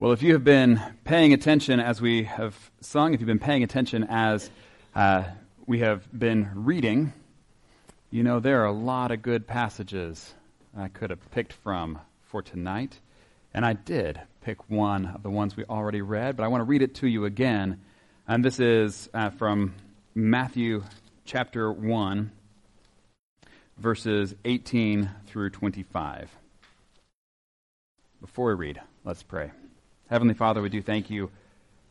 Well, if you have been paying attention as we have sung, if you've been paying attention as uh, we have been reading, you know there are a lot of good passages I could have picked from for tonight. And I did pick one of the ones we already read, but I want to read it to you again. And this is uh, from Matthew chapter 1, verses 18 through 25. Before we read, let's pray. Heavenly Father, we do thank you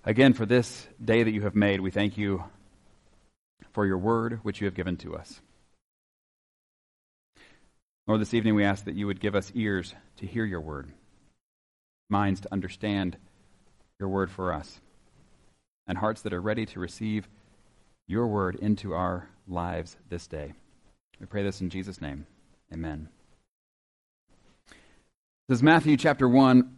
again for this day that you have made. We thank you for your word, which you have given to us. Lord, this evening we ask that you would give us ears to hear your word, minds to understand your word for us, and hearts that are ready to receive your word into our lives this day. We pray this in Jesus' name. Amen. This is Matthew chapter 1,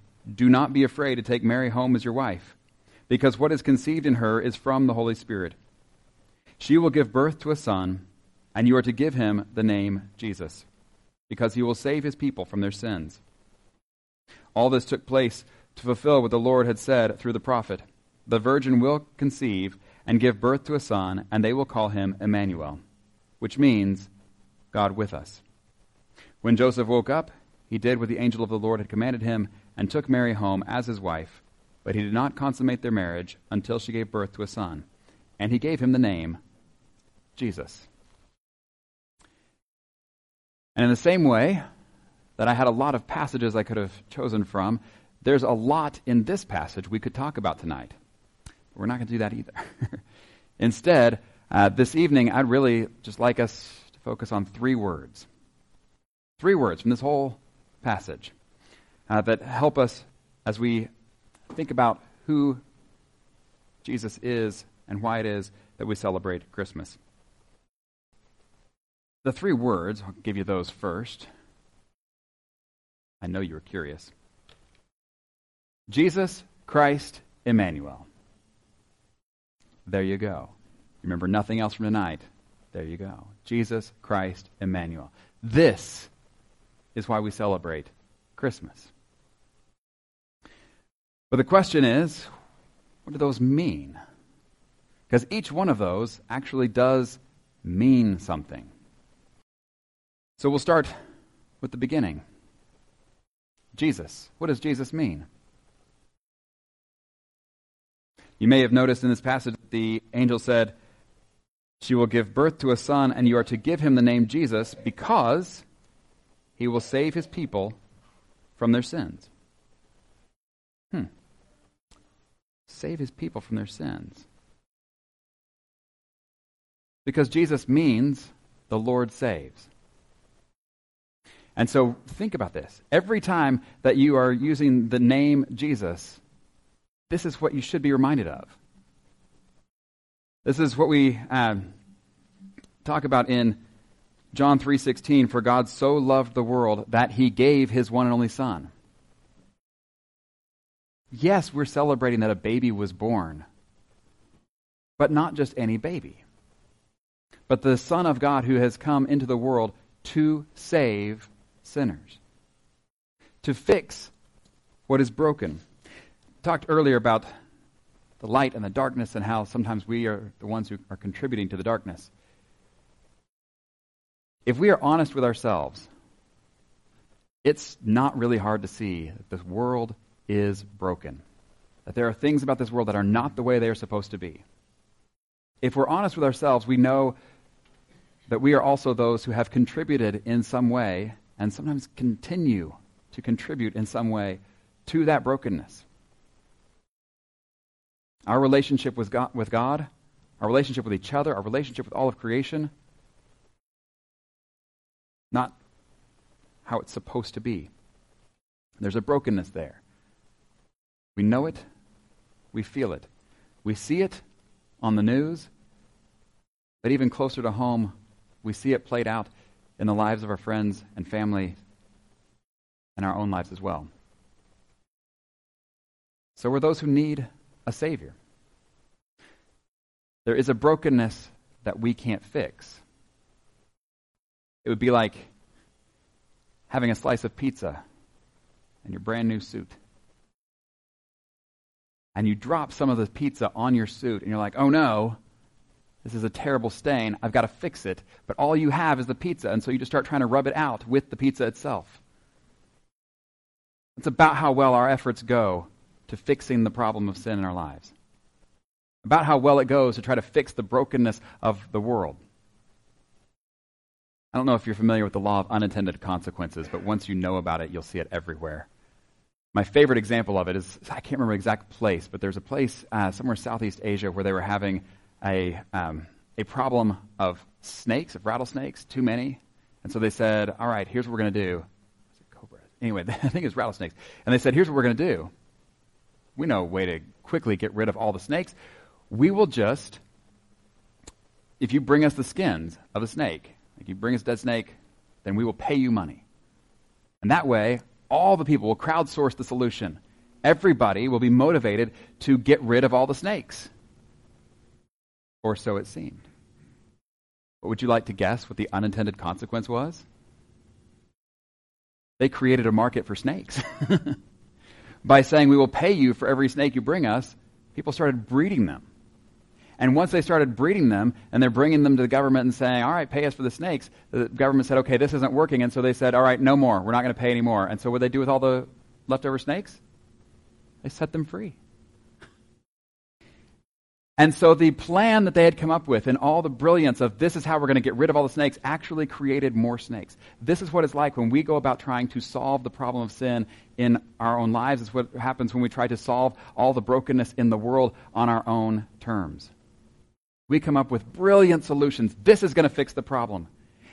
do not be afraid to take Mary home as your wife, because what is conceived in her is from the Holy Spirit. She will give birth to a son, and you are to give him the name Jesus, because he will save his people from their sins. All this took place to fulfill what the Lord had said through the prophet The virgin will conceive and give birth to a son, and they will call him Emmanuel, which means God with us. When Joseph woke up, he did what the angel of the Lord had commanded him and took Mary home as his wife, but he did not consummate their marriage until she gave birth to a son, and he gave him the name Jesus. And in the same way that I had a lot of passages I could have chosen from, there's a lot in this passage we could talk about tonight. But We're not going to do that either. Instead, uh, this evening, I'd really just like us to focus on three words. Three words from this whole passage uh, that help us as we think about who Jesus is and why it is that we celebrate Christmas. The three words, I'll give you those first. I know you were curious. Jesus Christ Emmanuel. There you go. Remember nothing else from tonight. There you go. Jesus Christ Emmanuel. This is why we celebrate Christmas. But the question is, what do those mean? Because each one of those actually does mean something. So we'll start with the beginning. Jesus. What does Jesus mean? You may have noticed in this passage that the angel said, She will give birth to a son, and you are to give him the name Jesus because he will save his people from their sins. Hmm save his people from their sins. Because Jesus means the Lord saves. And so think about this. Every time that you are using the name Jesus, this is what you should be reminded of. This is what we um, talk about in John 3:16 for God so loved the world that he gave his one and only son. Yes, we're celebrating that a baby was born, but not just any baby, but the Son of God who has come into the world to save sinners, to fix what is broken. Talked earlier about the light and the darkness and how sometimes we are the ones who are contributing to the darkness. If we are honest with ourselves, it's not really hard to see that this world is broken. That there are things about this world that are not the way they are supposed to be. If we're honest with ourselves, we know that we are also those who have contributed in some way and sometimes continue to contribute in some way to that brokenness. Our relationship with God, with God, our relationship with each other, our relationship with all of creation, not how it's supposed to be. There's a brokenness there. We know it, we feel it. We see it on the news, but even closer to home, we see it played out in the lives of our friends and family and our own lives as well. So we're those who need a Savior. There is a brokenness that we can't fix. It would be like having a slice of pizza and your brand new suit. And you drop some of the pizza on your suit, and you're like, oh no, this is a terrible stain. I've got to fix it. But all you have is the pizza, and so you just start trying to rub it out with the pizza itself. It's about how well our efforts go to fixing the problem of sin in our lives, about how well it goes to try to fix the brokenness of the world. I don't know if you're familiar with the law of unintended consequences, but once you know about it, you'll see it everywhere. My favorite example of it is I can't remember the exact place, but there's a place uh, somewhere Southeast Asia where they were having a, um, a problem of snakes, of rattlesnakes, too many. And so they said, all right, here's what we're going to do. Anyway, I think it's rattlesnakes. And they said, here's what we're going to do. We know a way to quickly get rid of all the snakes. We will just, if you bring us the skins of a snake, if you bring us dead snake, then we will pay you money. And that way, all the people will crowdsource the solution. Everybody will be motivated to get rid of all the snakes. Or so it seemed. But would you like to guess what the unintended consequence was? They created a market for snakes. By saying, We will pay you for every snake you bring us, people started breeding them. And once they started breeding them and they're bringing them to the government and saying, all right, pay us for the snakes, the government said, okay, this isn't working. And so they said, all right, no more. We're not going to pay anymore. And so what did they do with all the leftover snakes? They set them free. And so the plan that they had come up with and all the brilliance of this is how we're going to get rid of all the snakes actually created more snakes. This is what it's like when we go about trying to solve the problem of sin in our own lives. It's what happens when we try to solve all the brokenness in the world on our own terms. We come up with brilliant solutions. This is going to fix the problem.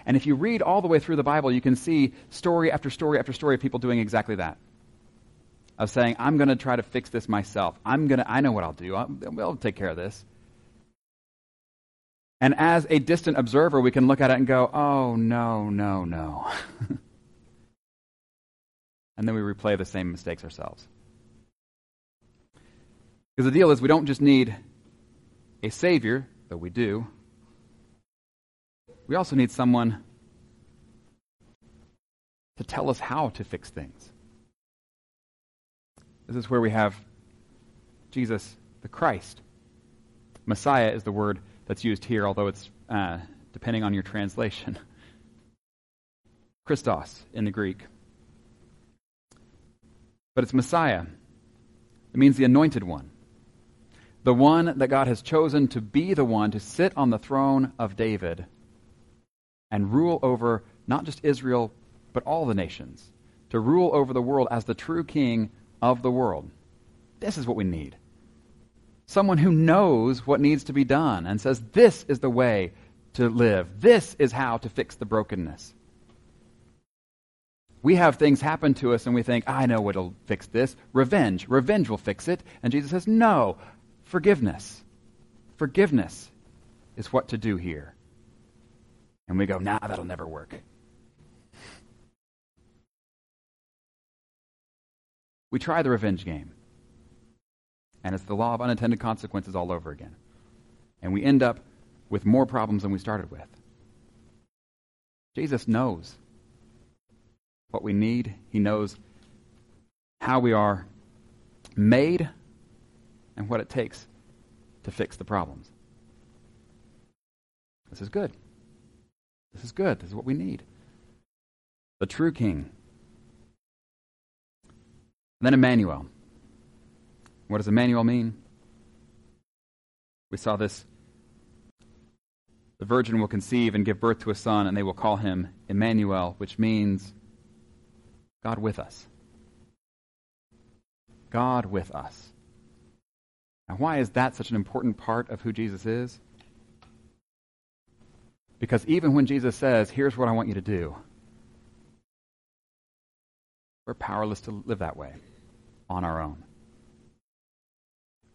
And if you read all the way through the Bible, you can see story after story after story of people doing exactly that. Of saying, I'm going to try to fix this myself. I'm going to, I know what I'll do. I'll, will take care of this. And as a distant observer, we can look at it and go, oh, no, no, no. and then we replay the same mistakes ourselves. Because the deal is, we don't just need a Savior though we do, we also need someone to tell us how to fix things. This is where we have Jesus the Christ. Messiah is the word that's used here, although it's uh, depending on your translation. Christos in the Greek. But it's Messiah. It means the anointed one the one that God has chosen to be the one to sit on the throne of David and rule over not just Israel, but all the nations, to rule over the world as the true king of the world. This is what we need. Someone who knows what needs to be done and says, This is the way to live. This is how to fix the brokenness. We have things happen to us and we think, I know what'll fix this. Revenge. Revenge will fix it. And Jesus says, No, forgiveness. Forgiveness is what to do here. And we go, nah, that'll never work. We try the revenge game. And it's the law of unintended consequences all over again. And we end up with more problems than we started with. Jesus knows what we need, He knows how we are made and what it takes to fix the problems. This is good. This is good. This is what we need. The true king. And then Emmanuel. What does Emmanuel mean? We saw this. The virgin will conceive and give birth to a son, and they will call him Emmanuel, which means God with us. God with us. Now, why is that such an important part of who Jesus is? Because even when Jesus says, Here's what I want you to do, we're powerless to live that way on our own.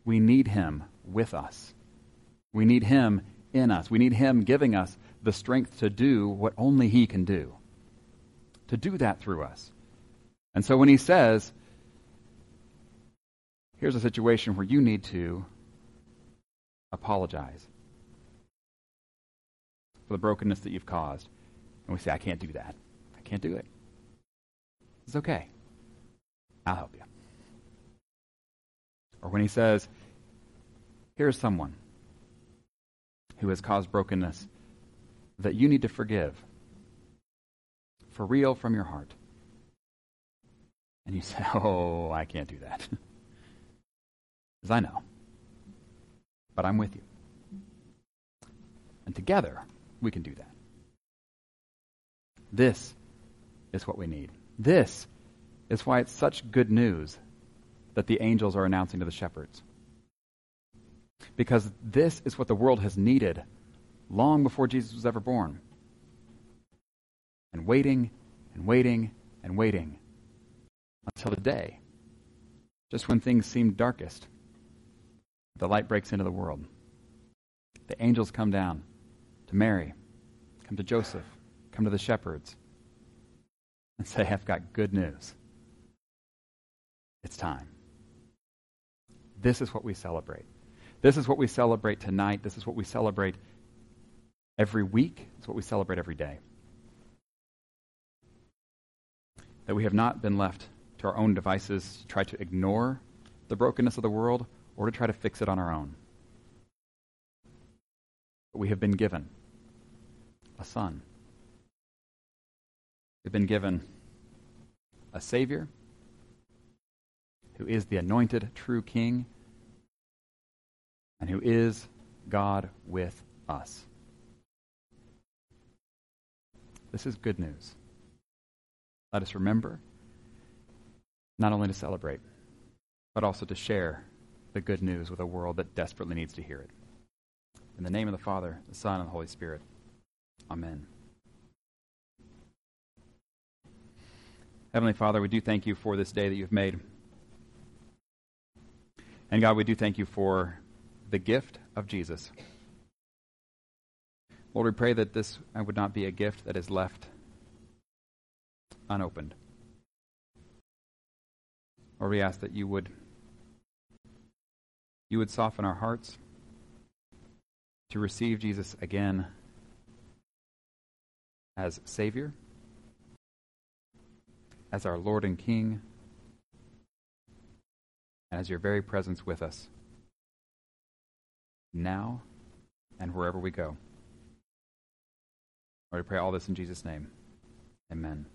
We need Him with us. We need Him in us. We need Him giving us the strength to do what only He can do, to do that through us. And so when He says, here's a situation where you need to apologize for the brokenness that you've caused. And we say, I can't do that. I can't do it. It's okay. I'll help you. Or when he says, Here's someone who has caused brokenness that you need to forgive for real from your heart. And you say, Oh, I can't do that. Because I know. But I'm with you. And together, we can do that. This is what we need. This is why it's such good news that the angels are announcing to the shepherds. Because this is what the world has needed long before Jesus was ever born. And waiting and waiting and waiting until the day, just when things seemed darkest, the light breaks into the world. The angels come down to Mary, come to Joseph, come to the shepherds, and say, I've got good news. It's time. This is what we celebrate. This is what we celebrate tonight. This is what we celebrate every week. It's what we celebrate every day. That we have not been left to our own devices to try to ignore the brokenness of the world or to try to fix it on our own. But we have been given a son. We've been given a Savior who is the anointed true King and who is God with us. This is good news. Let us remember not only to celebrate, but also to share the good news with a world that desperately needs to hear it. In the name of the Father, the Son, and the Holy Spirit. Amen. Heavenly Father, we do thank you for this day that you've made. And God, we do thank you for the gift of Jesus. Lord, we pray that this would not be a gift that is left unopened. Or we ask that you would you would soften our hearts to receive Jesus again as Savior, as our Lord and King, and as your very presence with us now and wherever we go. Lord, we pray all this in Jesus' name. Amen.